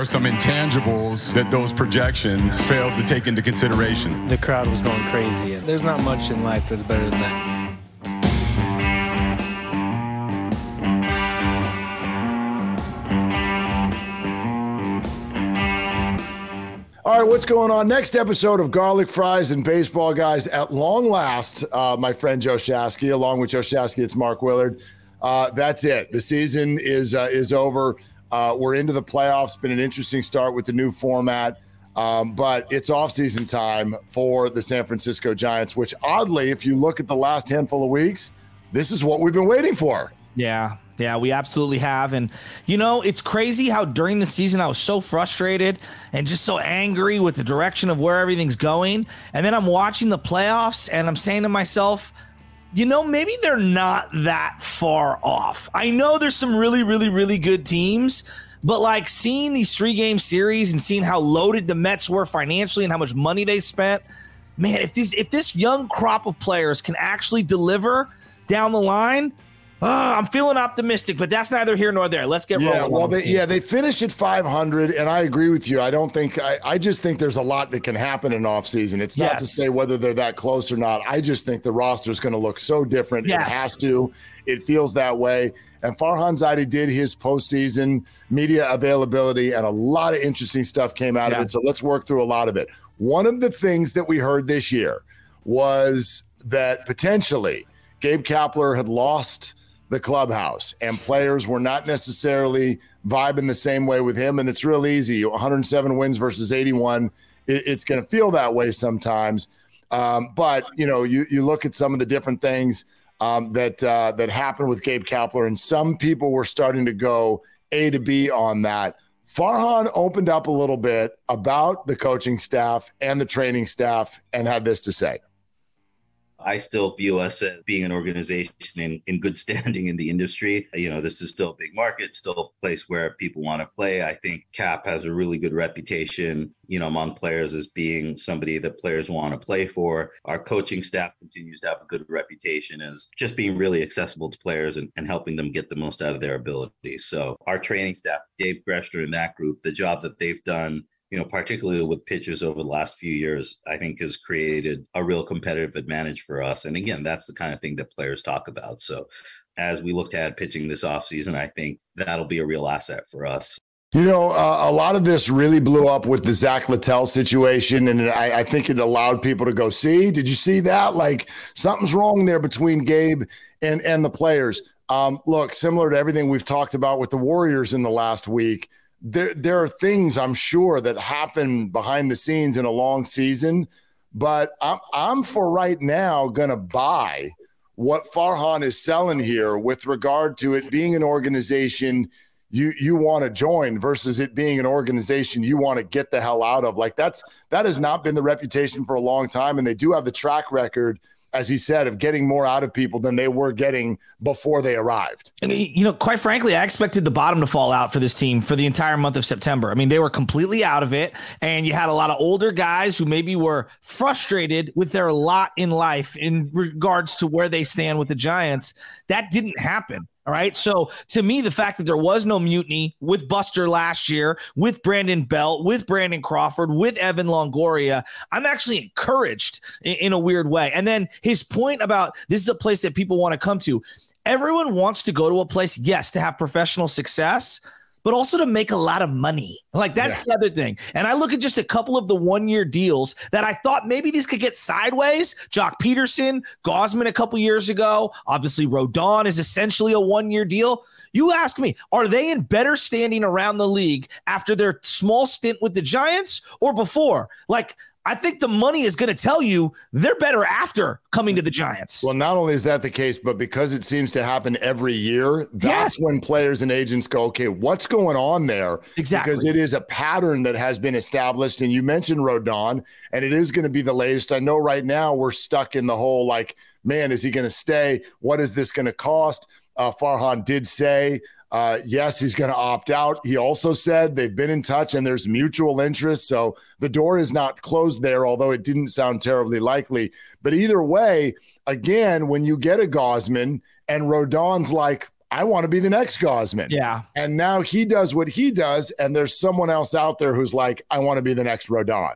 are some intangibles that those projections failed to take into consideration. The crowd was going crazy. There's not much in life that's better than that. All right, what's going on? Next episode of Garlic Fries and Baseball Guys. At long last, uh, my friend Joe Shasky, along with Joe Shasky, it's Mark Willard. Uh, that's it. The season is uh, is over. Uh, we're into the playoffs. Been an interesting start with the new format, um, but it's off-season time for the San Francisco Giants. Which, oddly, if you look at the last handful of weeks, this is what we've been waiting for. Yeah, yeah, we absolutely have. And, you know, it's crazy how during the season I was so frustrated and just so angry with the direction of where everything's going. And then I'm watching the playoffs and I'm saying to myself, you know, maybe they're not that far off. I know there's some really, really, really good teams, but like seeing these three game series and seeing how loaded the Mets were financially and how much money they spent, man, if these if this young crop of players can actually deliver down the line, uh, I'm feeling optimistic, but that's neither here nor there. Let's get yeah, rolling. Well, they, yeah, they finished at 500, and I agree with you. I don't think I, I just think there's a lot that can happen in off season. It's not yes. to say whether they're that close or not. I just think the roster is going to look so different. Yes. It has to. It feels that way. And Farhan Zaidi did his postseason media availability, and a lot of interesting stuff came out yeah. of it. So let's work through a lot of it. One of the things that we heard this year was that potentially Gabe Kapler had lost the clubhouse, and players were not necessarily vibing the same way with him. And it's real easy 107 wins versus 81. It, it's going to feel that way sometimes. Um, but you know, you you look at some of the different things um, that uh, that happened with Gabe Kapler, and some people were starting to go A to B on that. Farhan opened up a little bit about the coaching staff and the training staff, and had this to say. I still view us as being an organization in, in good standing in the industry. You know, this is still a big market, still a place where people want to play. I think Cap has a really good reputation, you know, among players as being somebody that players want to play for. Our coaching staff continues to have a good reputation as just being really accessible to players and, and helping them get the most out of their ability. So our training staff, Dave Groeschner and that group, the job that they've done you know, particularly with pitchers over the last few years, I think has created a real competitive advantage for us. And again, that's the kind of thing that players talk about. So as we look to add pitching this offseason, I think that'll be a real asset for us. You know, uh, a lot of this really blew up with the Zack Littell situation, and I, I, think it allowed people to go, "See, did you see that? Like something's wrong there between Gabe and and the players." Um, look, similar to everything we've talked about with the Warriors in the last week, there there are things I'm sure that happen behind the scenes in a long season, but I'm I'm for right now to buy what Farhan is selling here with regard to it being an organization you you want to join versus it being an organization you want to get the hell out of. Like that's that has not been the reputation for a long time, and they do have the track record as he said, of getting more out of people than they were getting before they arrived. And, you know, quite frankly, I expected the bottom to fall out for this team for the entire month of September. I mean, they were completely out of it. And you had a lot of older guys who maybe were frustrated with their lot in life in regards to where they stand with the Giants. That didn't happen. All right. So to me, the fact that there was no mutiny with Buster last year, with Brandon Belt, with Brandon Crawford, with Evan Longoria, I'm actually encouraged in, in a weird way. And then his point about this is a place that people want to come to. Everyone wants to go to a place, yes, to have professional success but also to make a lot of money. Like that's yeah. the other thing. And I look at just a couple of the one year deals that I thought maybe these could get sideways. Joc Pederson, Gausman a couple years ago. Obviously, Rodon is essentially a one year deal. You ask me, are they in better standing around the league after their small stint with the Giants or before? Like, I think the money is going to tell you they're better after coming to the Giants. Well, not only is that the case, but because it seems to happen every year, that's yes. when players and agents go, okay, what's going on there? Exactly. Because it is a pattern that has been established. And you mentioned Rodon, and it is going to be the latest. I know right now we're stuck in the whole like, man, is he going to stay? What is this going to cost? Uh, Farhan did say uh, yes, he's going to opt out. He also said they've been in touch and there's mutual interest. So the door is not closed there, although it didn't sound terribly likely. But either way, again, when you get a Gausman and Rodon's like, I want to be the next Gausman. Yeah. And now he does what he does, and there's someone else out there who's like, I want to be the next Rodon.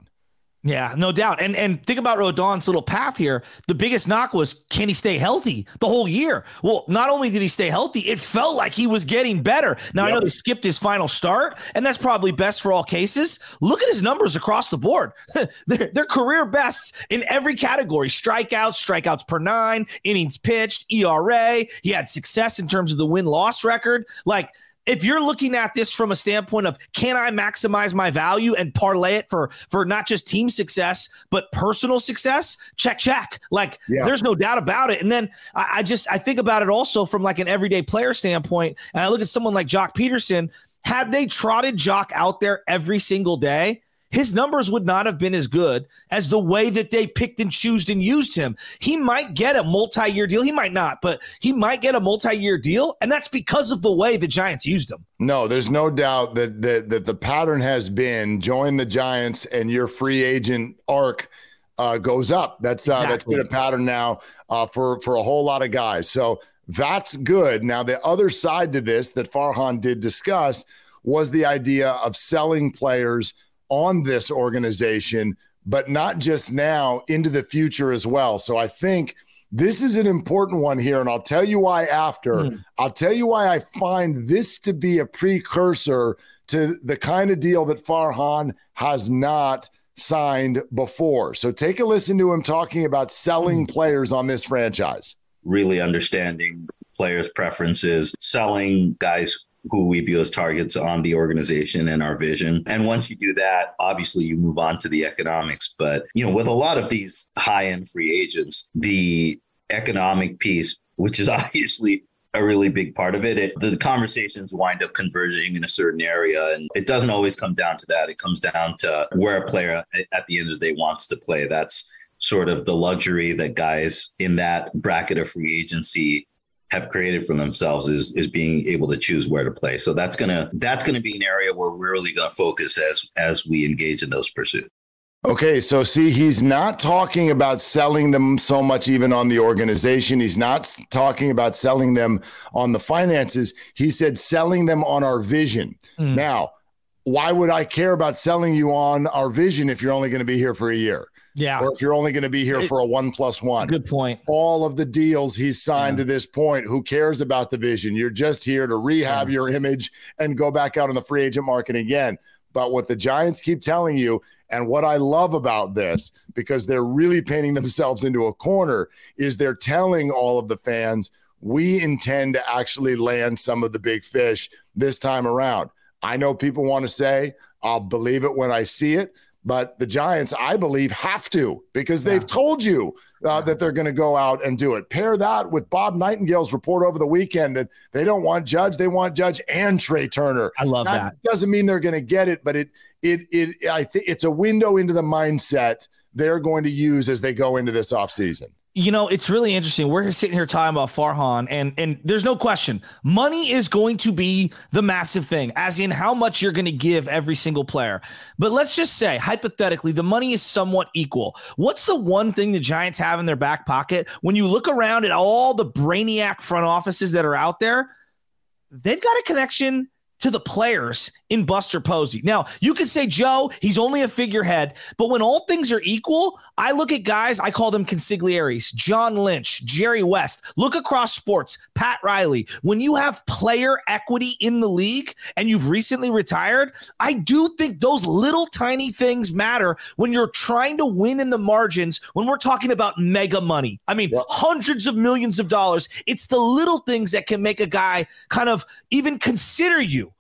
Yeah, no doubt. And and think about Rodon's little path here. The biggest knock was can he stay healthy the whole year? Well, not only did he stay healthy, it felt like he was getting better. Now yep. I know they skipped his final start, and that's probably best for all cases. Look at his numbers across the board. they're, they're career bests in every category: strikeouts, strikeouts per nine, innings pitched, ERA. He had success in terms of the win loss record. Like if you're looking at this from a standpoint of can I maximize my value and parlay it for for not just team success but personal success, check check. Like yeah. there's no doubt about it. And then I, I, just I think about it also from like an everyday player standpoint. And I look at someone like Joc Pederson. Had they trotted Joc out there every single day, his numbers would not have been as good as the way that they picked and chose and used him. He might get a multi year deal. He might not, but he might get a multi year deal. And that's because of the way the Giants used him. No, there's no doubt that, that, that the pattern has been join the Giants and your free agent arc uh, goes up. That's uh, exactly. that's been a pattern now uh, for for a whole lot of guys. So that's good. Now the other side to this that Farhan did discuss was the idea of selling players on this organization, but not just now, into the future as well. So I think this is an important one here. And I'll tell you why after. Mm. I'll tell you why I find this to be a precursor to the kind of deal that Farhan has not signed before. So take a listen to him talking about selling mm. players on this franchise. Really understanding players' preferences, selling guys who we view as targets on the organization and our vision. And once you do that, obviously you move on to the economics. But, you know, with a lot of these high end free agents, the economic piece, which is obviously a really big part of it. it. The conversations wind up converging in a certain area, and it doesn't always come down to that. It comes down to where a player at the end of the day wants to play. That's sort of the luxury that guys in that bracket of free agency have created for themselves is is being able to choose where to play. So that's gonna that's gonna be an area where we're really gonna focus as as we engage in those pursuits. Okay, so see, he's not talking about selling them so much even on the organization. He's not talking about selling them on the finances. He said selling them on our vision. Mm. Now, why would I care about selling you on our vision if you're only going to be here for a year? Yeah. Or if you're only going to be here it, for a one plus one. Good point. All of the deals he's signed yeah. to this point, who cares about the vision? You're just here to rehab yeah. your image and go back out on the free agent market again. But what the Giants keep telling you, and what I love about this, because they're really painting themselves into a corner, is they're telling all of the fans, we intend to actually land some of the big fish this time around. I know people want to say, I'll believe it when I see it. But the Giants, I believe, have to because they've yeah. told you uh, that they're going to go out and do it. Pair that with Bob Nightingale's report over the weekend that they don't want Judge, they want Judge and Trea Turner. I love that. that. Doesn't mean they're going to get it, but it it it I think it's a window into the mindset they're going to use as they go into this offseason. You know, it's really interesting. We're sitting here talking about Farhan, and and there's no question, money is going to be the massive thing, as in how much you're going to give every single player. But let's just say, hypothetically, the money is somewhat equal. What's the one thing the Giants have in their back pocket when you look around at all the brainiac front offices that are out there? They've got a connection to the players in Buster Posey. Now, you could say, Joe, he's only a figurehead, but when all things are equal, I look at guys, I call them consiglieres, John Lynch, Jerry West. Look across sports, Pat Riley. When you have player equity in the league and you've recently retired, I do think those little tiny things matter when you're trying to win in the margins, when we're talking about mega money. I mean, yep. hundreds of millions of dollars. It's the little things that can make a guy kind of even consider you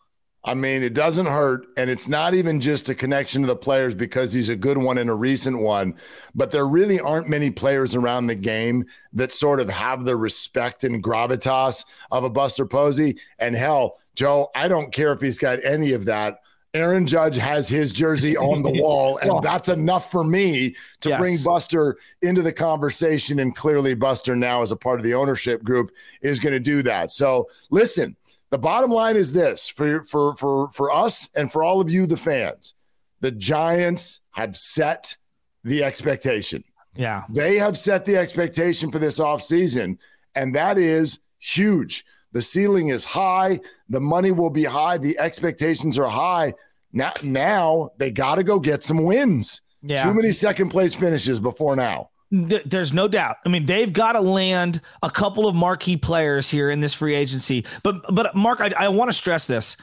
I mean, it doesn't hurt. And it's not even just a connection to the players because he's a good one and a recent one. But there really aren't many players around the game that sort of have the respect and gravitas of a Buster Posey. And hell, Joe, I don't care if he's got any of that. Aaron Judge has his jersey on the wall, and that's enough for me to yes. bring Buster into the conversation. And clearly, Buster, now as a part of the ownership group, is going to do that. So, listen, the bottom line is this for for for for us and for all of you the fans the giants have set the expectation yeah they have set the expectation for this offseason and that is huge The ceiling is high. The money will be high. The expectations are high. Now, now they got to go get some wins. Yeah. Too many second place finishes before now. There's no doubt. I mean, they've got to land a couple of marquee players here in this free agency. But, but Mark, I, I want to stress this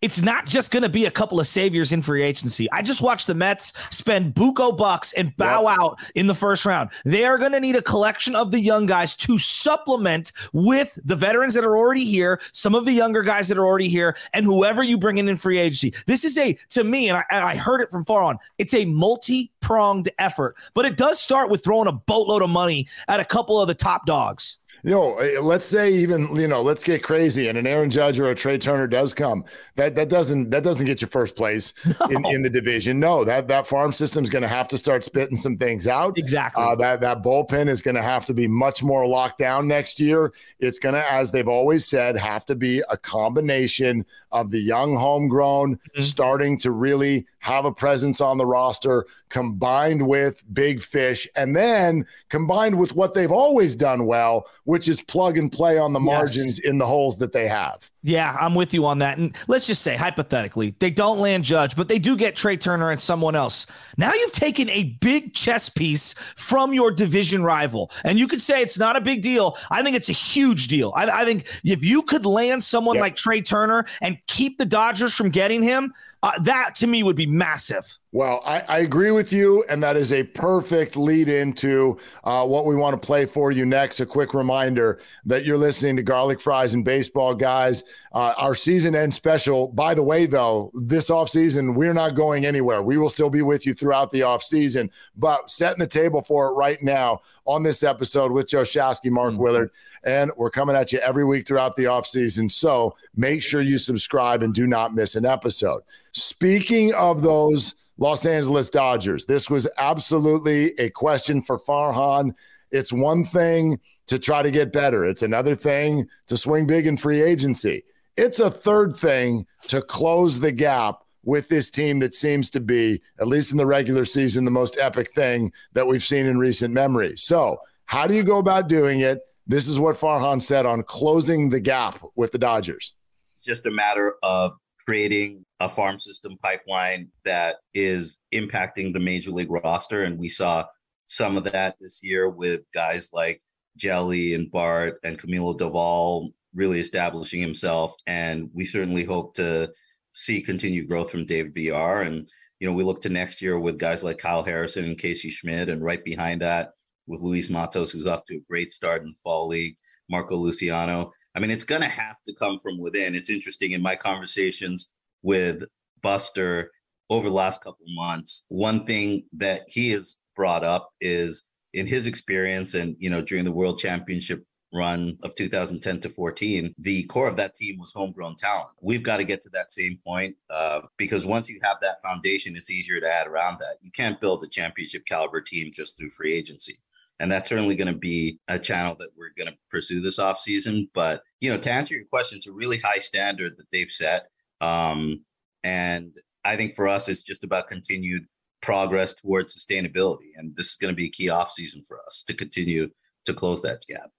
it's not just going to be a couple of saviors in free agency. I just watched the Mets spend buco bucks and bow yep. out in the first round. They are going to need a collection of the young guys to supplement with the veterans that are already here, some of the younger guys that are already here, and whoever you bring in in free agency. This is a, to me, and I, and I heard it from Farhan, it's a multi pronged effort, but it does start with throwing a boatload of money at a couple of the top dogs you know, eh, let's say even you know, let's get crazy, and an Aaron Judge or a Trea Turner does come. That that doesn't that doesn't get you first place no. in, in the division. No, that that farm system is going to have to start spitting some things out. Exactly. Uh, that that bullpen is going to have to be much more locked down next year. It's going to, as they've always said, have to be a combination of the young homegrown mm-hmm. starting to really have a presence on the roster combined with big fish and then combined with what they've always done well which is plug and play on the margins in the holes that they have yeah i'm with you on that. And let's just say hypothetically they don't land judge but they do get Trea turner and someone else. Now you've taken a big chess piece from your division rival. And you could say it's not a big deal. I think it's a huge deal. I, I think if you could land someone yep. like Trea turner and keep the dodgers from getting him uh, that to me would be massive. Well, I, I, agree with you, and that is a perfect lead into uh, what we want to play for you next. A quick reminder that you're listening to Garlic Fries and Baseball Guys. Uh, our season end special, by the way, though, this offseason, we're not going anywhere. We will still be with you throughout the offseason, but setting the table for it right now on this episode with Joe Shasky, Mark mm-hmm. Willard and we're coming at you every week throughout the offseason. So make sure you subscribe and do not miss an episode. Speaking of those Los Angeles Dodgers, this was absolutely a question for Farhan. It's one thing to try to get better, it's another thing to swing big in free agency. It's a third thing to close the gap with this team that seems to be, at least in the regular season, the most epic thing that we've seen in recent memory. So, how do you go about doing it? This is what Farhan said on closing the gap with the Dodgers. It's just a matter of creating a farm system pipeline that is impacting the major league roster. And we saw some of that this year with guys like Jelly and Bart and Camilo Doval really establishing himself. And we certainly hope to see continued growth from Dave Villar. And, you know, we look to next year with guys like Kyle Harrison and Casey Schmitt, and right behind that, with Luis Matos, who's off to a great start in the fall league, Marco Luciano. I mean, it's going to have to come from within. It's interesting in my conversations with Buster over the last couple of months. One thing that he has brought up is in his experience and, you know, during the world championship run of 2010 to 14, the core of that team was homegrown talent. We've got to get to that same point uh, because once you have that foundation, it's easier to add around that. You can't build a championship caliber team just through free agency and that's certainly going to be a channel that we're going to pursue this off season. But you know, to answer your question, it's a really high standard that they've set, um, and I think for us, it's just about continued progress towards sustainability, and this is going to be a key off season for us to continue to close that gap.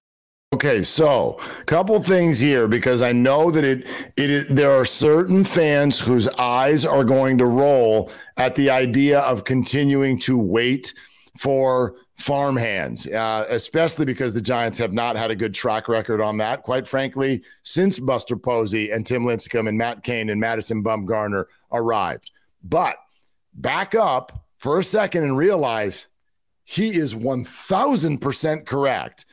Okay, so a couple things here because I know that it it is there are certain fans whose eyes are going to roll at the idea of continuing to wait for farm hands, uh, especially because the Giants have not had a good track record on that, quite frankly, since Buster Posey and Tim Lincecum and Matt Cain and Madison Bumgarner arrived. But back up for a second and realize he is 1000% correct.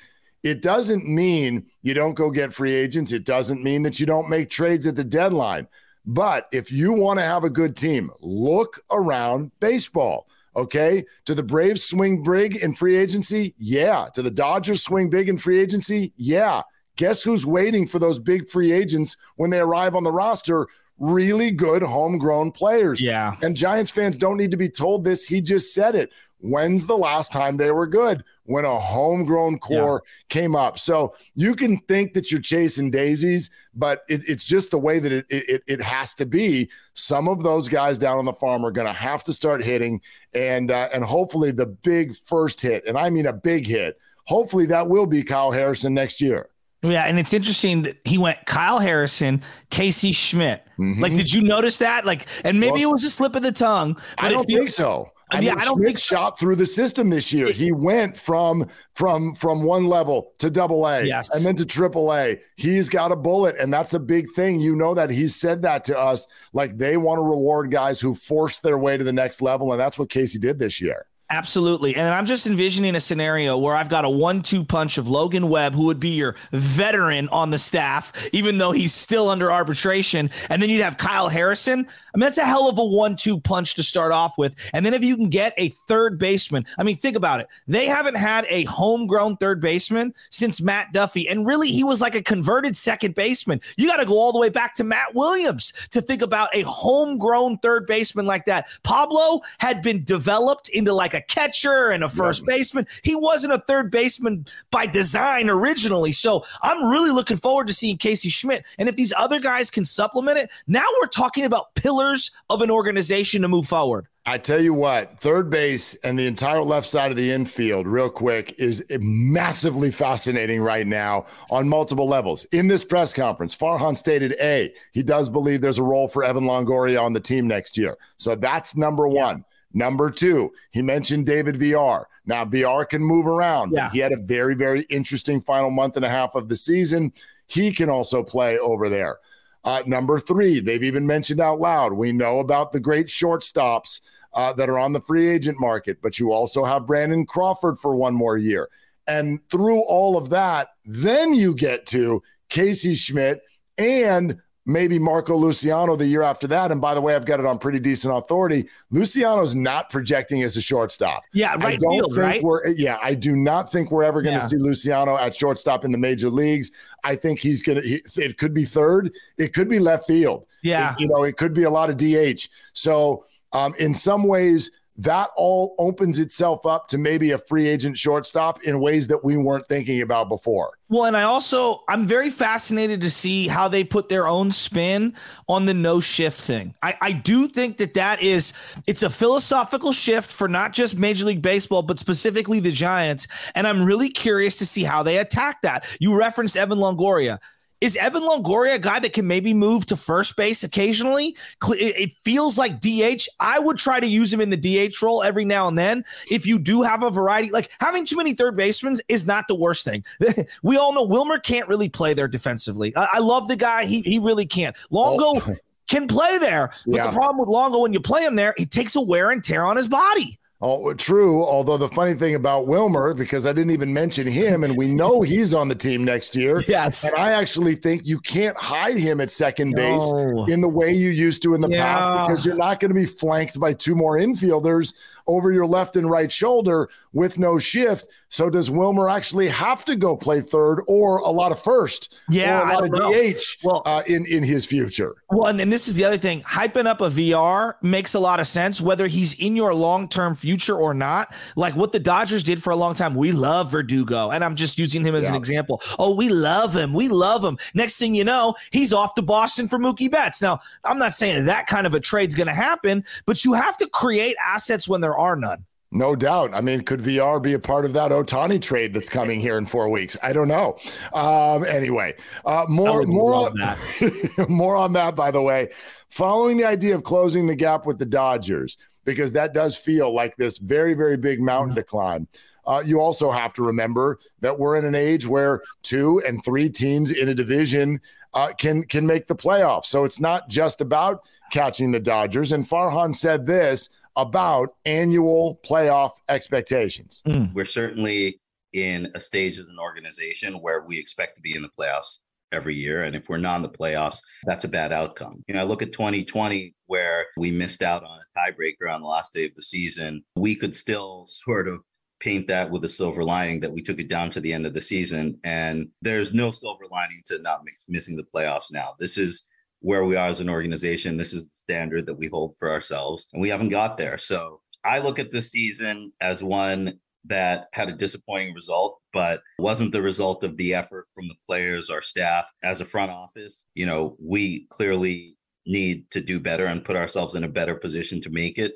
It doesn't mean you don't go get free agents. It doesn't mean that you don't make trades at the deadline. But if you want to have a good team, look around baseball. Okay. Do the Braves swing big in free agency? Yeah. Do the Dodgers swing big in free agency? Yeah. Guess who's waiting for those big free agents when they arrive on the roster? Really good homegrown players. Yeah. And Giants fans don't need to be told this. He just said it. When's the last time they were good? When a homegrown core yeah. came up. So you can think that you're chasing daisies, but it, it's just the way that it, it, it has to be. Some of those guys down on the farm are going to have to start hitting, and uh, and hopefully the big first hit, and I mean a big hit. Hopefully that will be Kyle Harrison next year. Yeah, and it's interesting that he went Kyle Harrison, Casey Schmitt. Mm-hmm. Like, did you notice that? Like, and maybe well, it was a slip of the tongue. I don't think so. I yeah, mean, I don't Schmitt think so. shot through the system this year. He went from from from one level to double A yes. and then to triple A. He's got a bullet, and that's a big thing. You know that he's said that to us. Like they want to reward guys who force their way to the next level, and that's what Casey did this year. Absolutely. And I'm just envisioning a scenario where I've got a one two punch of Logan Webb, who would be your veteran on the staff, even though he's still under arbitration. And then you'd have Kyle Harrison. I mean, that's a hell of a one two punch to start off with. And then if you can get a third baseman, I mean, think about it. They haven't had a homegrown third baseman since Matt Duffy. And really, he was like a converted second baseman. You got to go all the way back to Matt Williams to think about a homegrown third baseman like that. Pablo had been developed into like a catcher and a first yeah. baseman. He wasn't a third baseman by design originally. So I'm really looking forward to seeing Casey Schmitt. And if these other guys can supplement it, now we're talking about pillars of an organization to move forward. I tell you what, third base and the entire left side of the infield, real quick, is massively fascinating right now on multiple levels. In this press conference, Farhan stated A, he does believe there's a role for Evan Longoria on the team next year. So that's number one. Number two, he mentioned David Villar. Now, Villar can move around. Yeah. He had a very, very interesting final month and a half of the season. He can also play over there. Uh, number three, they've even mentioned out loud, we know about the great shortstops uh, that are on the free agent market, but you also have Brandon Crawford for one more year. And through all of that, then you get to Casey Schmitt and maybe Marco Luciano the year after that. And by the way, I've got it on pretty decent authority. Luciano's not projecting as a shortstop. Yeah, right. I don't field, think right? we're yeah, I do not think we're ever going to yeah. see Luciano at shortstop in the major leagues. I think he's gonna he, it could be third, it could be left field. Yeah. It, you know, it could be a lot of DH. So um, in some ways that all opens itself up to maybe a free agent shortstop in ways that we weren't thinking about before. Well, and I also I'm very fascinated to see how they put their own spin on the no shift thing. I, I do think that that is it's a philosophical shift for not just Major League Baseball but specifically the Giants, and I'm really curious to see how they attack that. You referenced Evan Longoria. Is Evan Longoria a guy that can maybe move to first base occasionally? It feels like DH. I would try to use him in the DH role every now and then. If you do have a variety, like having too many third basemen is not the worst thing. we all know Wilmer can't really play there defensively. I, I love the guy. He, he really can't. Longo oh. can play there. But yeah. the problem with Longo, when you play him there, he takes a wear and tear on his body. Oh, true. Although the funny thing about Wilmer, because I didn't even mention him, and we know he's on the team next year. Yes. And I actually think you can't hide him at second base no. in the way you used to in the yeah. past because you're not going to be flanked by two more infielders over your left and right shoulder with no shift. So does Wilmer actually have to go play third or a lot of first? Yeah, or a lot of. DH well, uh, in in his future. Well, and, and this is the other thing: hyping up a Villar makes a lot of sense, whether he's in your long term future or not. Like what the Dodgers did for a long time. We love Verdugo, and I'm just using him as yeah. an example. Oh, we love him. We love him. Next thing you know, he's off to Boston for Mookie Betts. Now, I'm not saying that kind of a trade's going to happen, but you have to create assets when they're there are none. No doubt. I mean, could Villar be a part of that Ohtani trade that's coming here in four weeks? I don't know. Um, anyway, uh, more more on that. more on that. By the way, following the idea of closing the gap with the Dodgers because that does feel like this very very big mountain mm-hmm. to climb. Uh, you also have to remember that we're in an age where two and three teams in a division uh, can can make the playoffs. So it's not just about catching the Dodgers. And Farhan said this about annual playoff expectations. Mm. We're certainly in a stage as an organization where we expect to be in the playoffs every year. And if we're not in the playoffs, that's a bad outcome. You know, I look at 2020 where we missed out on a tiebreaker on the last day of the season. We could still sort of paint that with a silver lining that we took it down to the end of the season. And there's no silver lining to not miss, missing the playoffs now. This is where we are as an organization. This is the standard that we hold for ourselves, and we haven't got there. So I look at this season as one that had a disappointing result, but wasn't the result of the effort from the players, our staff, as a front office. You know, we clearly need to do better and put ourselves in a better position to make it.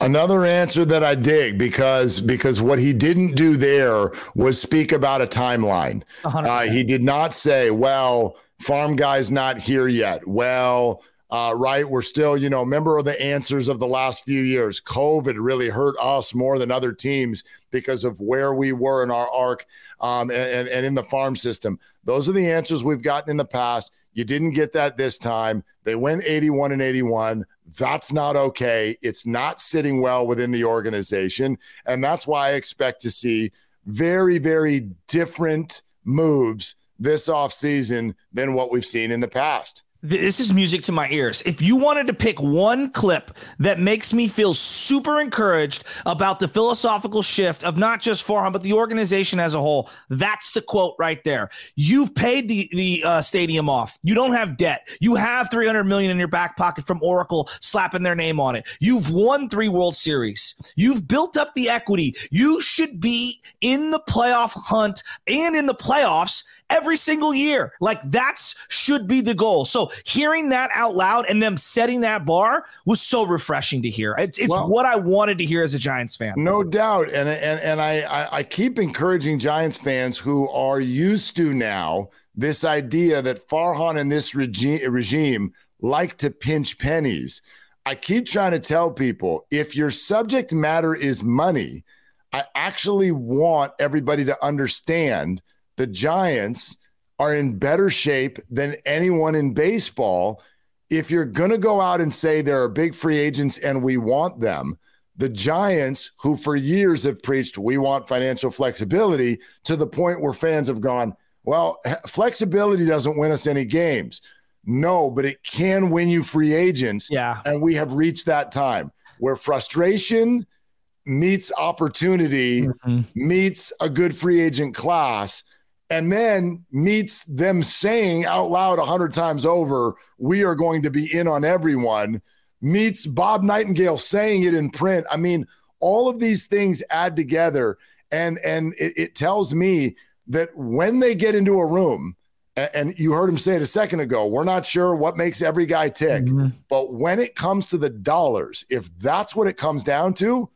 Another answer that I dig because because what he didn't do there was speak about a timeline. Uh, he did not say, "Well, farm guy's not here yet." Well, uh, right, we're still, you know, remember the answers of the last few years. COVID really hurt us more than other teams because of where we were in our arc um, and, and, and in the farm system. Those are the answers we've gotten in the past. You didn't get that this time. They went 81 and 81. That's not okay. It's not sitting well within the organization. And that's why I expect to see very, very different moves this offseason than what we've seen in the past this is music to my ears. If you wanted to pick one clip that makes me feel super encouraged about the philosophical shift of not just Farhan but the organization as a whole, that's the quote right there. You've paid the the uh, stadium off. You don't have debt. You have 300 million in your back pocket from Oracle slapping their name on it. You've won 3 World Series. You've built up the equity. You should be in the playoff hunt and in the playoffs every single year. Like that's should be the goal. So hearing that out loud and them setting that bar was so refreshing to hear. It's, it's well, what I wanted to hear as a Giants fan. No doubt. And and and I, I I keep encouraging Giants fans who are used to now this idea that Farhan and this regime regime like to pinch pennies. I keep trying to tell people if your subject matter is money, I actually want everybody to understand the Giants are in better shape than anyone in baseball. If you're going to go out and say there are big free agents and we want them, the Giants, who for years have preached we want financial flexibility to the point where fans have gone, well, flexibility doesn't win us any games. No, but it can win you free agents. Yeah. And we have reached that time where frustration meets opportunity, mm-hmm. meets a good free agent class and then meets them saying out loud a hundred times over, we are going to be in on everyone, meets Bob Nightingale saying it in print. I mean, all of these things add together. And and it, it tells me that when they get into a room, and you heard him say it a second ago, we're not sure what makes every guy tick. Mm-hmm. But when it comes to the dollars, if that's what it comes down to,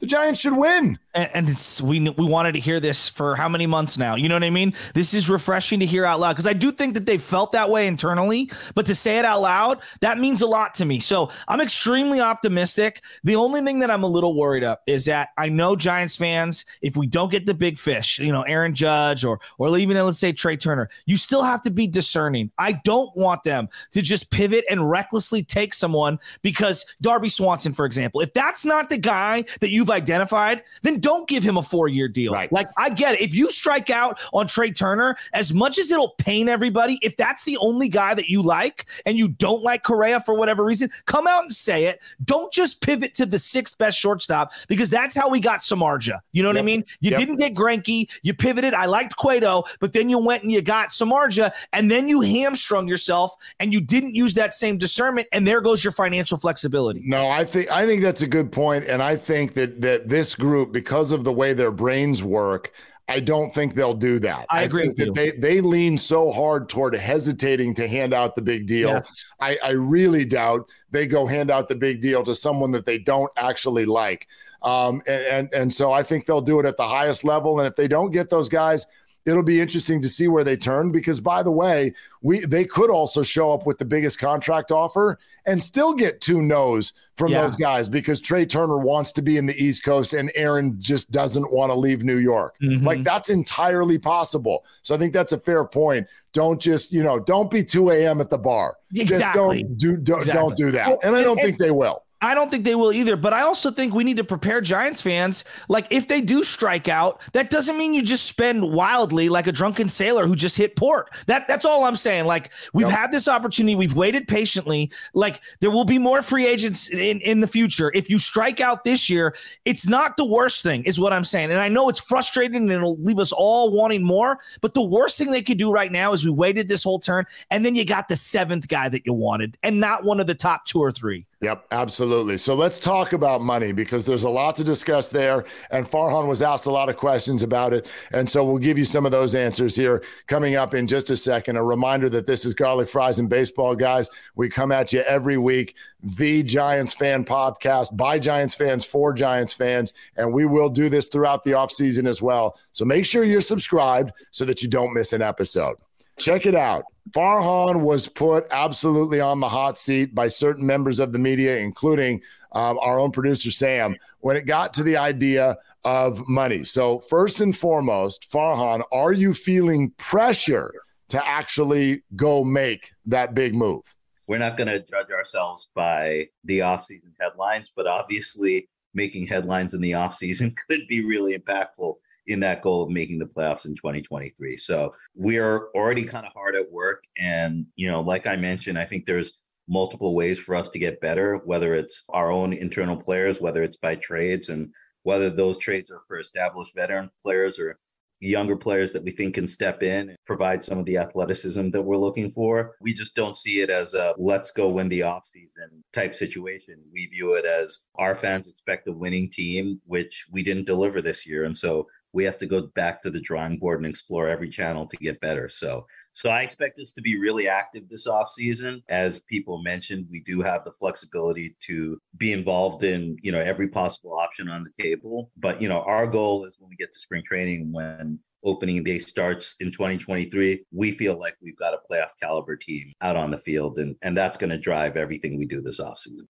the Giants should win. And, we we wanted to hear this for how many months now? You know what I mean? This is refreshing to hear out loud because I do think that they felt that way internally, but to say it out loud, that means a lot to me. So I'm extremely optimistic. The only thing that I'm a little worried of is that I know Giants fans, if we don't get the big fish, you know, Aaron Judge or or even let's say Trea Turner, you still have to be discerning. I don't want them to just pivot and recklessly take someone because Dansby Swanson, for example, if that's not the guy that you've identified, then don't give him a four year deal. Right. Like, I get it. If you strike out on Trea Turner, as much as it'll pain everybody, if that's the only guy that you like and you don't like Correa for whatever reason, come out and say it. Don't just pivot to the sixth best shortstop because that's how we got Samardzija. You know what yep. I mean? You yep. didn't get Greinke. You pivoted. I liked Cueto, but then you went and you got Samardzija, and then you hamstrung yourself and you didn't use that same discernment. And there goes your financial flexibility. No, I think I think that's a good point, and I think that that this group, because of the way their brains work, I don't think they'll do that. I, I agree. that they they lean so hard toward hesitating to hand out the big deal. Yes. I, I really doubt they go hand out the big deal to someone that they don't actually like. Um, and, and and so I think they'll do it at the highest level. And if they don't get those guys, it'll be interesting to see where they turn because by the way we they could also show up with the biggest contract offer and still get two no's from yeah. those guys because Trea Turner wants to be in the East Coast and Aaron just doesn't want to leave New York. Mm-hmm. Like that's entirely possible. So I think that's a fair point. Don't just, you know, don't be 2 a.m. at the bar. Exactly. Just don't do don't, exactly. don't do that. And I don't think they will. I don't think they will either, but I also think we need to prepare Giants fans. Like, if they do strike out, that doesn't mean you just spend wildly like a drunken sailor who just hit port. That that's all I'm saying. Like, we've yep. had this opportunity, we've waited patiently. Like, there will be more free agents in in the future. If you strike out this year, it's not the worst thing, is what I'm saying. And I know it's frustrating and it'll leave us all wanting more. But the worst thing they could do right now is we waited this whole turn, and then you got the seventh guy that you wanted, and not one of the top two or three. Yep, absolutely. So let's talk about money because there's a lot to discuss there. And Farhan was asked a lot of questions about it. And so we'll give you some of those answers here coming up in just a second. A reminder that this is Garlic Fries and Baseball, guys. We come at you every week, the Giants fan podcast by Giants fans for Giants fans. And we will do this throughout the offseason as well. So make sure you're subscribed so that you don't miss an episode. Check it out. Farhan was put absolutely on the hot seat by certain members of the media, including um, our own producer, Sam, when it got to the idea of money. So, first and foremost, Farhan, are you feeling pressure to actually go make that big move? We're not going to judge ourselves by the offseason headlines, but obviously, making headlines in the offseason could be really impactful in that goal of making the playoffs in 2023. So we are already kind of hard at work. And, you know, like I mentioned, I think there's multiple ways for us to get better, whether it's our own internal players, whether it's by trades, and whether those trades are for established veteran players or younger players that we think can step in and provide some of the athleticism that we're looking for. We just don't see it as a let's go win the offseason type situation. We view it as our fans expect a winning team, which we didn't deliver this year. And so we have to go back to the drawing board and explore every channel to get better. So, so I expect this to be really active this off season. As people mentioned, we do have the flexibility to be involved in, you know, every possible option on the table. But, you know, our goal is when we get to spring training, when opening day starts in 2023, we feel like we've got a playoff caliber team out on the field. And, and that's going to drive everything we do this offseason.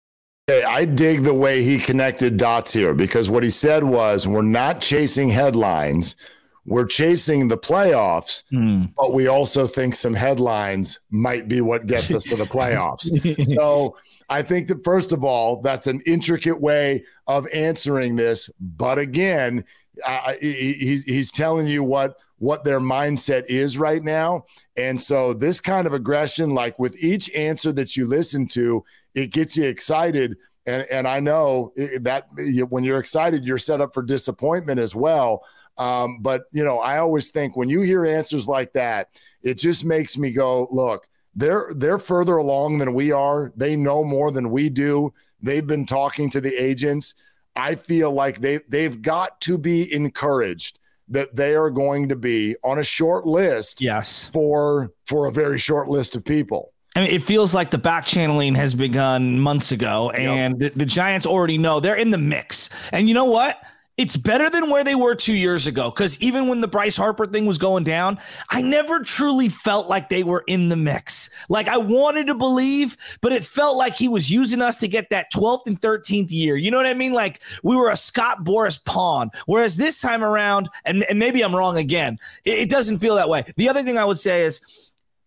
I dig the way he connected dots here because what he said was we're not chasing headlines, we're chasing the playoffs, mm. but we also think some headlines might be what gets us to the playoffs. so I think that first of all, that's an intricate way of answering this. But again, uh, he's he's telling you what what their mindset is right now, and so this kind of aggression, like with each answer that you listen to, it gets you excited. And, and I know that when you're excited, you're set up for disappointment as well. Um, but, you know, I always think when you hear answers like that, it just makes me go, look, they're they're further along than we are. They know more than we do. They've been talking to the agents. I feel like they they've got to be encouraged that they are going to be on a short list. Yes. For for a very short list of people. I mean, it feels like the back channeling has begun months ago, and yep. the, the, Giants already know they're in the mix. And you know what? It's better than where they were two years ago. Because even when the Bryce Harper thing was going down, I never truly felt like they were in the mix. Like I wanted to believe, but it felt like he was using us to get that 12th and 13th year. You know what I mean? Like we were a Scott Boras pawn. Whereas this time around, and, and maybe I'm wrong again, it, it doesn't feel that way. The other thing I would say is,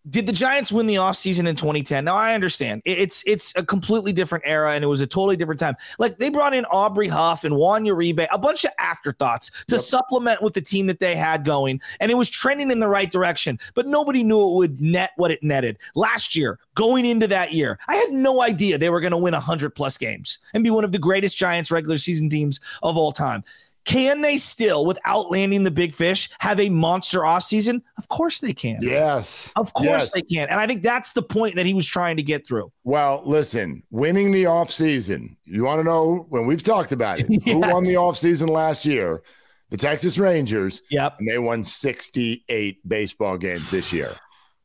did the Giants win the offseason in 2010? Now I understand it's it's a completely different era and it was a totally different time. Like they brought in Aubrey Huff and Juan Uribe, a bunch of afterthoughts to yep. supplement with the team that they had going, and it was trending in the right direction. But nobody knew it would net what it netted last year. Going into that year, I had no idea they were going to win 100 plus games and be one of the greatest Giants regular season teams of all time. Can they still, without landing the big fish, have a monster off season? Of course they can. Yes. Of course yes. they can. And I think that's the point that he was trying to get through. Well, listen, winning the off season, you want to know when we've talked about it, yes. who won the off season last year? The Texas Rangers. Yep. And they won 68 baseball games this year.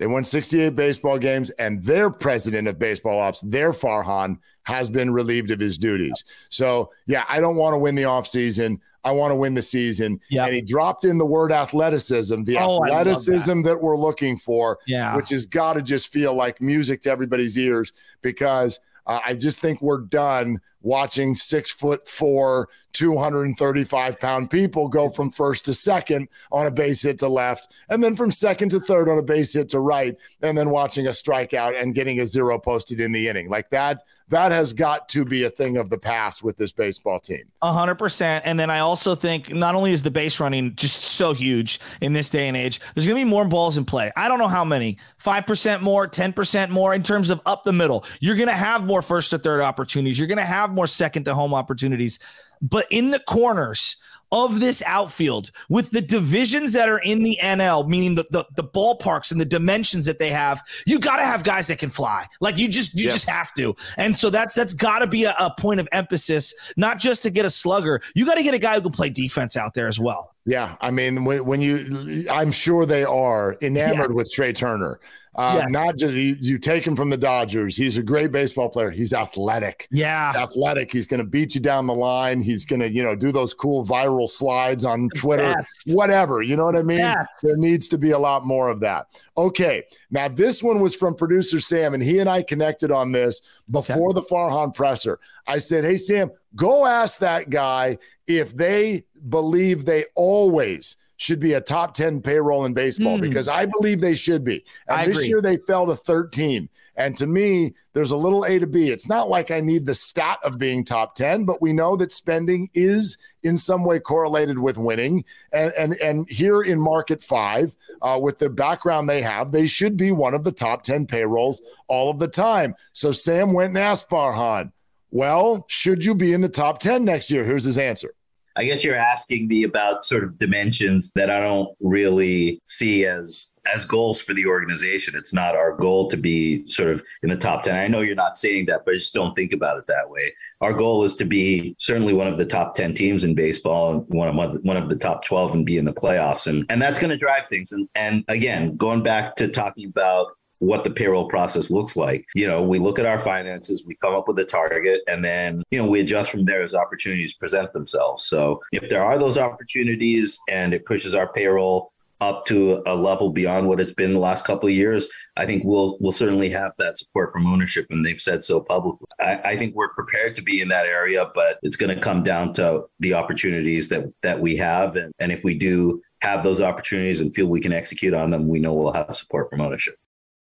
They won 68 baseball games, and their president of baseball ops, their Farhan, has been relieved of his duties. So, yeah, I don't want to win the offseason. I want to win the season. Yep. And he dropped in the word athleticism, the oh, athleticism that. that. we're looking for, yeah. which has got to just feel like music to everybody's ears because uh, I just think we're done watching six foot four, 235 pound people go from first to second on a base hit to left, and then from second to third on a base hit to right, and then watching a strikeout and getting a zero posted in the inning. Like that, that has got to be a thing of the past with this baseball team. A hundred percent. And then I also think not only is the base running just so huge in this day and age, there's going to be more balls in play. I don't know how many, 5% more, 10% more in terms of up the middle. You're going to have more first to third opportunities. You're going to have more second to home opportunities. But in the corners, of this outfield with the divisions that are in the NL, meaning the, the, the ballparks and the dimensions that they have, you got to have guys that can fly. Like you just you yes. just have to. And so that's that's got to be a, a point of emphasis, not just to get a slugger. You got to get a guy who can play defense out there as well. Yeah, I mean, when, when you, I'm sure they are enamored yeah. with Trea Turner. Uh. Not just you, you, take him from the Dodgers. He's a great baseball player. He's athletic. Yeah, He's athletic. He's going to beat you down the line. He's going to, you know, do those cool viral slides on Twitter, whatever. You know what I mean? There needs to be a lot more of that. Okay, now this one was from producer Sam, and he and I connected on this before okay. the Farhan presser. I said, "Hey Sam, go ask that guy if they believe they always." Should be a top 10 payroll in baseball mm. because I believe they should be. And I this agree. year they fell to 13. And to me, there's a little A to B. It's not like I need the stat of being top 10, but we know that spending is in some way correlated with winning. And and and here in market five, uh, with the background they have, they should be one of the top 10 payrolls all of the time. So Sam went and asked Farhan, well, should you be in the top 10 next year? Here's his answer. I guess you're asking me about sort of dimensions that I don't really see as as goals for the organization. It's not our goal to be sort of in the top 10. I know you're not saying that, but I just don't think about it that way. Our goal is to be certainly one of the top 10 teams in baseball, one of one of the top 12 and be in the playoffs. And and that's going to drive things. And and again, going back to talking about what the payroll process looks like. You know, we look at our finances, we come up with a target, and then, you know, we adjust from there as opportunities present themselves. So if there are those opportunities and it pushes our payroll up to a level beyond what it's been the last couple of years, I think we'll we'll certainly have that support from ownership, and they've said so publicly. I, I think we're prepared to be in that area, but it's going to come down to the opportunities that that we have, and, and if we do have those opportunities and feel we can execute on them, we know we'll have support from ownership.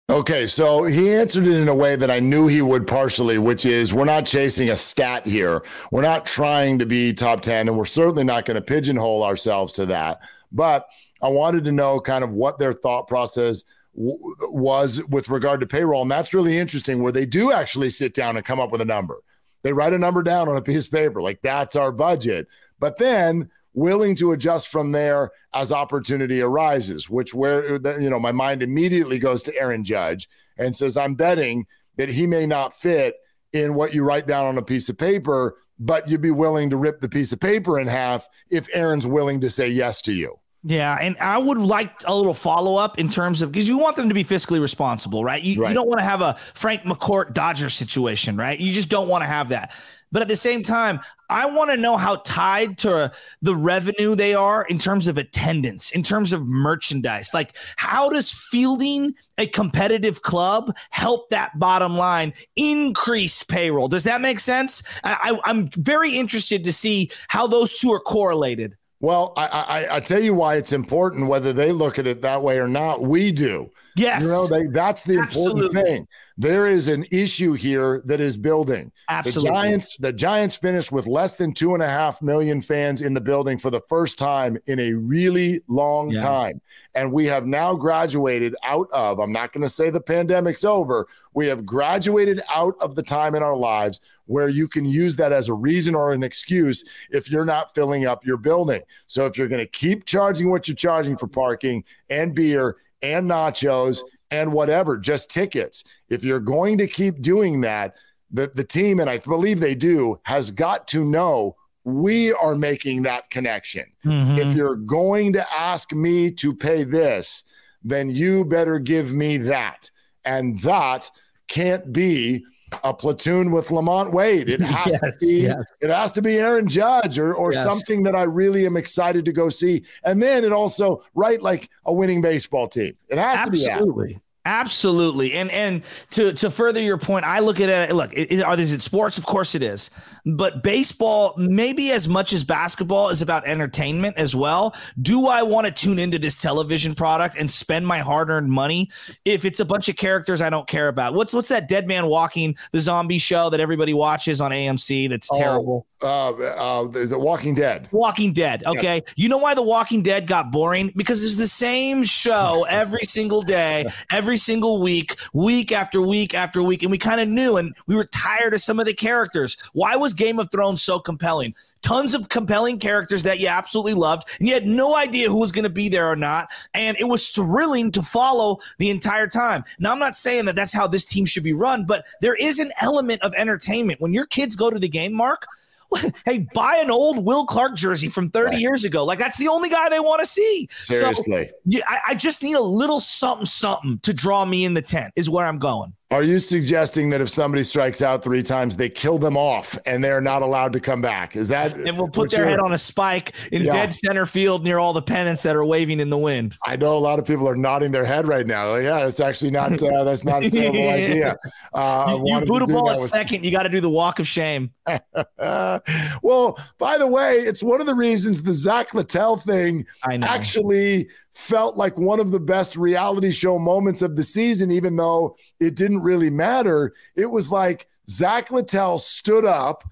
Okay, so he answered it in a way that I knew he would partially, which is we're not chasing a stat here. We're not trying to be top 10, and we're certainly not going to pigeonhole ourselves to that. But I wanted to know kind of what their thought process w- was with regard to payroll. And that's really interesting, where they do actually sit down and come up with a number. They write a number down on a piece of paper, like that's our budget. But then willing to adjust from there as opportunity arises, which where you know my mind immediately goes to Aaron Judge and says, I'm betting that he may not fit in what you write down on a piece of paper, but you'd be willing to rip the piece of paper in half if Aaron's willing to say yes to you. Yeah, and I would like a little follow up in terms of because you want them to be fiscally responsible, right? You, right. you don't want to have a Frank McCourt Dodger situation, right? You just don't want to have that. But at the same time, I want to know how tied to the revenue they are in terms of attendance, in terms of merchandise. Like, how does fielding a competitive club help that bottom line increase payroll? Does that make sense? I, am very interested to see how those two are correlated. Well, I, I, I tell you why it's important, whether they look at it that way or not. We do. Yes. You know, they, that's the Absolutely. important thing. There is an issue here that is building. Absolutely. The Giants, the Giants finished with less than two and a half million fans in the building for the first time in a really long yeah. time. And we have now graduated out of, I'm not going to say the pandemic's over. We have graduated out of the time in our lives where you can use that as a reason or an excuse if you're not filling up your building. So if you're going to keep charging what you're charging for parking and beer and nachos and whatever, just tickets. If you're going to keep doing that, the, the team, and I believe they do, has got to know we are making that connection. Mm-hmm. If you're going to ask me to pay this, then you better give me that. And that can't be a platoon with LaMonte Wade. It has yes, to be yes. it has to be Aaron Judge or or yes. something that I really am excited to go see. And then it also right like a winning baseball team. It has Absolutely. to be Absolutely, and and to to further your point, I look at it. Look, it, are these sports? Of course it is, but baseball, maybe as much as basketball, is about entertainment as well. Do I want to tune into this television product and spend my hard earned money if it's a bunch of characters I don't care about? What's what's that Dead Man Walking, the zombie show that everybody watches on AMC? That's oh, terrible. Uh, uh, there's a Walking Dead. Walking Dead. Okay, yes. you know why the Walking Dead got boring? Because it's the same show every single day, every single week, week after week after week. And we kind of knew and we were tired of some of the characters. Why was Game of Thrones so compelling? Tons of compelling characters that you absolutely loved, and you had no idea who was going to be there or not. And it was thrilling to follow the entire time. Now, I'm not saying that that's how this team should be run, but there is an element of entertainment. When your kids go to the game, Mark, hey, buy an old Will Clark jersey from 30 right. years ago. Like that's the only guy they want to see. Seriously. So, yeah, I, I just need a little something, something to draw me in the tent, is where I'm going. Are you suggesting that if somebody strikes out three times, they kill them off and they're not allowed to come back? Is that and we'll put their head on a spike in yeah. dead center field near all the pennants that are waving in the wind? I know a lot of people are nodding their head right now. Like, yeah, it's actually not. Uh, that's not a terrible idea. Uh, you, you boot a ball at with... second, you got to do the walk of shame. well, by the way, it's one of the reasons the Zack Littell thing actually felt like one of the best reality show moments of the season, even though it didn't really matter. It was like Zack Littell stood up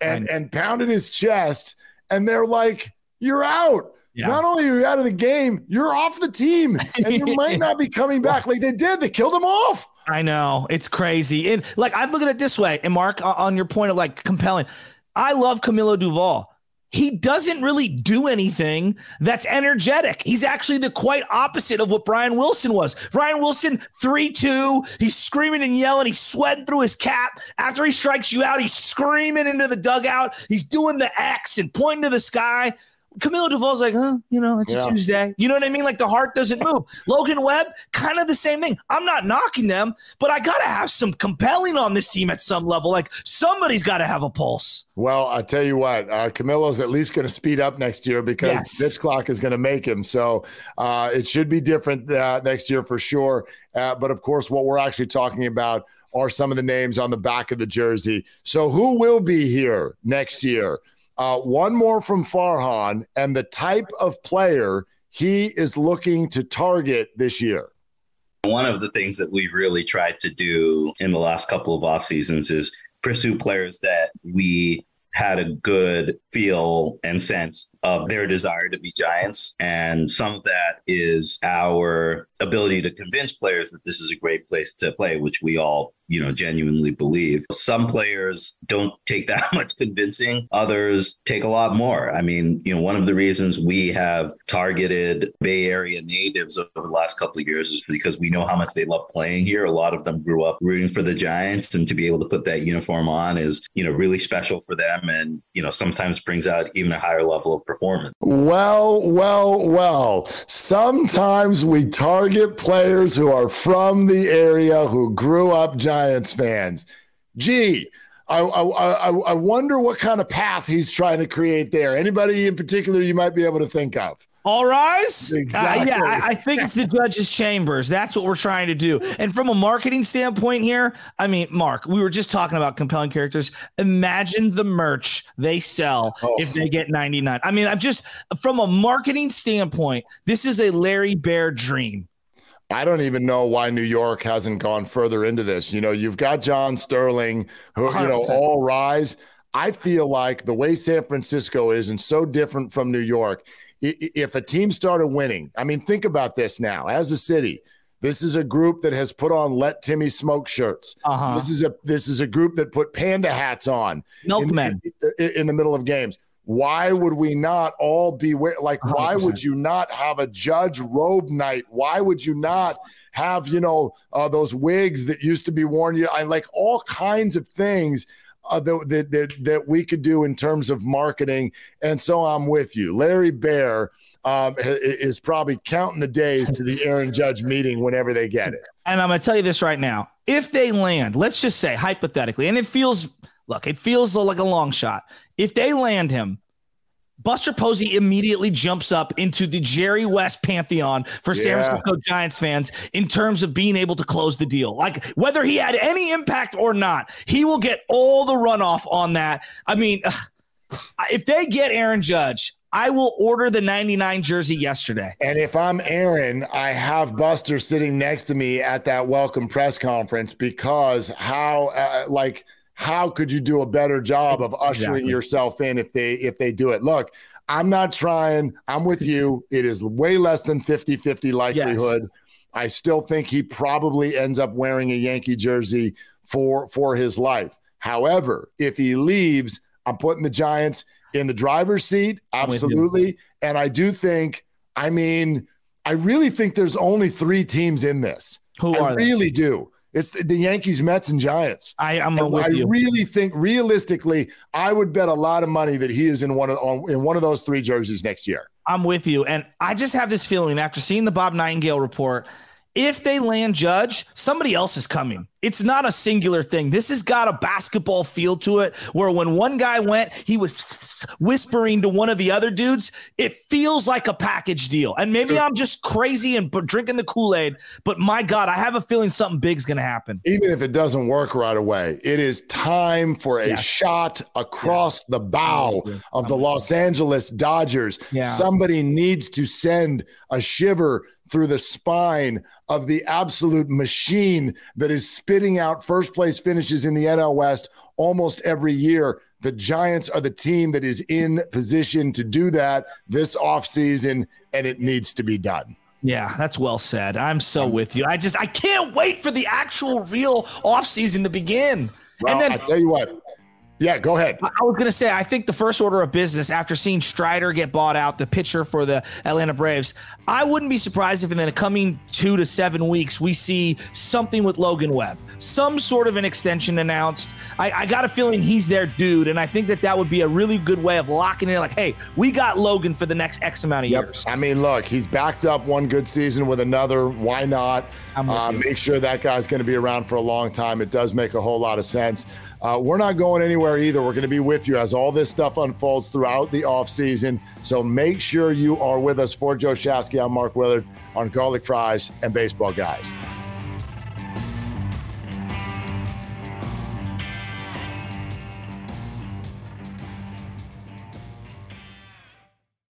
and, and pounded his chest, and they're like, You're out. Yeah. Not only are you out of the game, you're off the team, and you might not be coming back. Like they did, they killed him off. I know it's crazy. And like I look at it this way, and Mark, on your point of like compelling, I love Camilo Doval he doesn't really do anything that's energetic. He's actually the quite opposite of what Brian Wilson was. Brian Wilson, 3 2, he's screaming and yelling, he's sweating through his cap. After he strikes you out, he's screaming into the dugout, he's doing the X and pointing to the sky. Camilo Doval's like, huh, you know, it's yeah. a Tuesday. You know what I mean? Like the heart doesn't move. Logan Webb, kind of the same thing. I'm not knocking them, but I got to have some compelling on this team at some level. Like somebody's got to have a pulse. Well, I tell you what, uh, Camilo's at least going to speed up next year because yes. this clock is going to make him. So uh, it should be different uh, next year for sure. Uh, but of course, what we're actually talking about are some of the names on the back of the jersey. So who will be here next year? Uh, one more from Farhan and the type of player he is looking to target this year. One of the things that we've really tried to do in the last couple of off seasons is pursue players that we had a good feel and sense of their desire to be giants. And some of that is our ability to convince players that this is a great place to play, which we all you know genuinely believe. Some players don't take that much convincing. Others take a lot more. I mean you know one of the reasons we have targeted bay area natives over the last couple of years is because we know how much they love playing here. A lot of them grew up rooting for the giants and to be able to put that uniform on is you know really special for them and you know sometimes brings out even a higher level of performance. Well well well sometimes we target players who are from the area who grew up giants fans. Gee, I, I, I wonder what kind of path he's trying to create there. Anybody in particular you might be able to think of? All rise. Exactly. Uh, yeah, I, I, think it's the judges' chambers. That's what we're trying to do. And from a marketing standpoint here, I mean, Mark, we were just talking about compelling characters. Imagine the merch they sell oh. if they get 99. I mean, I'm just from a marketing standpoint, this is a Larry Baer dream. I don't even know why New York hasn't gone further into this. You know, you've got John Sterling, who, 100%. you know, all rise. I feel like the way San Francisco is and so different from New York, if a team started winning, I mean, think about this now as a city. This is a group that has put on "Let Timmy Smoke" shirts. Uh-huh. This is a this is a group that put panda hats on Milkmen. In, in, in the middle of games why would we not all be like 100%. why would you not have a judge robe night? Why would you not have you know uh, those wigs that used to be worn you I like all kinds of things uh, that, that, that, that we could do in terms of marketing and so i'm with you. Larry Baer um, is probably counting the days to the aaron judge meeting whenever they get it. And i'm going to tell you this right now. If they land let's just say hypothetically and it feels look, it feels like a long shot. If they land him, Buster Posey immediately jumps up into the Jerry West pantheon for yeah. San Francisco Giants fans in terms of being able to close the deal. Like whether he had any impact or not, he will get all the runoff on that. I mean, if they get Aaron Judge, I will order the 99 jersey yesterday. And if I'm Aaron, I have Buster sitting next to me at that welcome press conference because how, uh, like, how could you do a better job of ushering exactly. yourself in if they if they do it look i'm not trying i'm with you it is way less than 50 50 likelihood yes. I still think he probably ends up wearing a Yankee jersey for for his life. However, if he leaves, I'm putting the Giants in the driver's seat. Absolutely. And I do think, I mean, I really think there's only three teams in this. Who I are really they? do. It's the, the, Yankees, Mets, and Giants. I, am with I you. really think, realistically, I would bet a lot of money that he is in one of on, in one of those three jerseys next year. I'm with you, and I just have this feeling after seeing the Bob Nightingale report if they land Judge, somebody else is coming. It's not a singular thing. This has got a basketball feel to it where when one guy went, he was whispering to one of the other dudes. It feels like a package deal. And maybe I'm just crazy and drinking the Kool Aid, but my God, I have a feeling something big's going to happen. Even if it doesn't work right away, it is time for a shot across the bow of the Los Angeles Dodgers. Yeah. Somebody needs to send a shiver through the spine of the absolute machine that is spitting out first place finishes in the NL West almost every year. The Giants are the team that is in position to do that this offseason, and it needs to be done. Yeah, that's well said. I'm so with you. I just I can't wait for the actual real offseason to begin. Well, and then I tell you what, yeah, go ahead. I was going to say, I think the first order of business after seeing Strider get bought out, the pitcher for the Atlanta Braves, I wouldn't be surprised if in the coming two to seven weeks we see something with Logan Webb, some sort of an extension announced. I, I got a feeling he's their dude, and I think that that would be a really good way of locking in. Like, hey, we got Logan for the next X amount of yep. years. I mean, look, he's backed up one good season with another. Why not? Uh, make sure that guy's going to be around for a long time. It does make a whole lot of sense. Uh, we're not going anywhere either. We're going to be with you as all this stuff unfolds throughout the offseason. So make sure you are with us for Joe Shasky. I'm Mark Willard on Garlic Fries and Baseball Guys.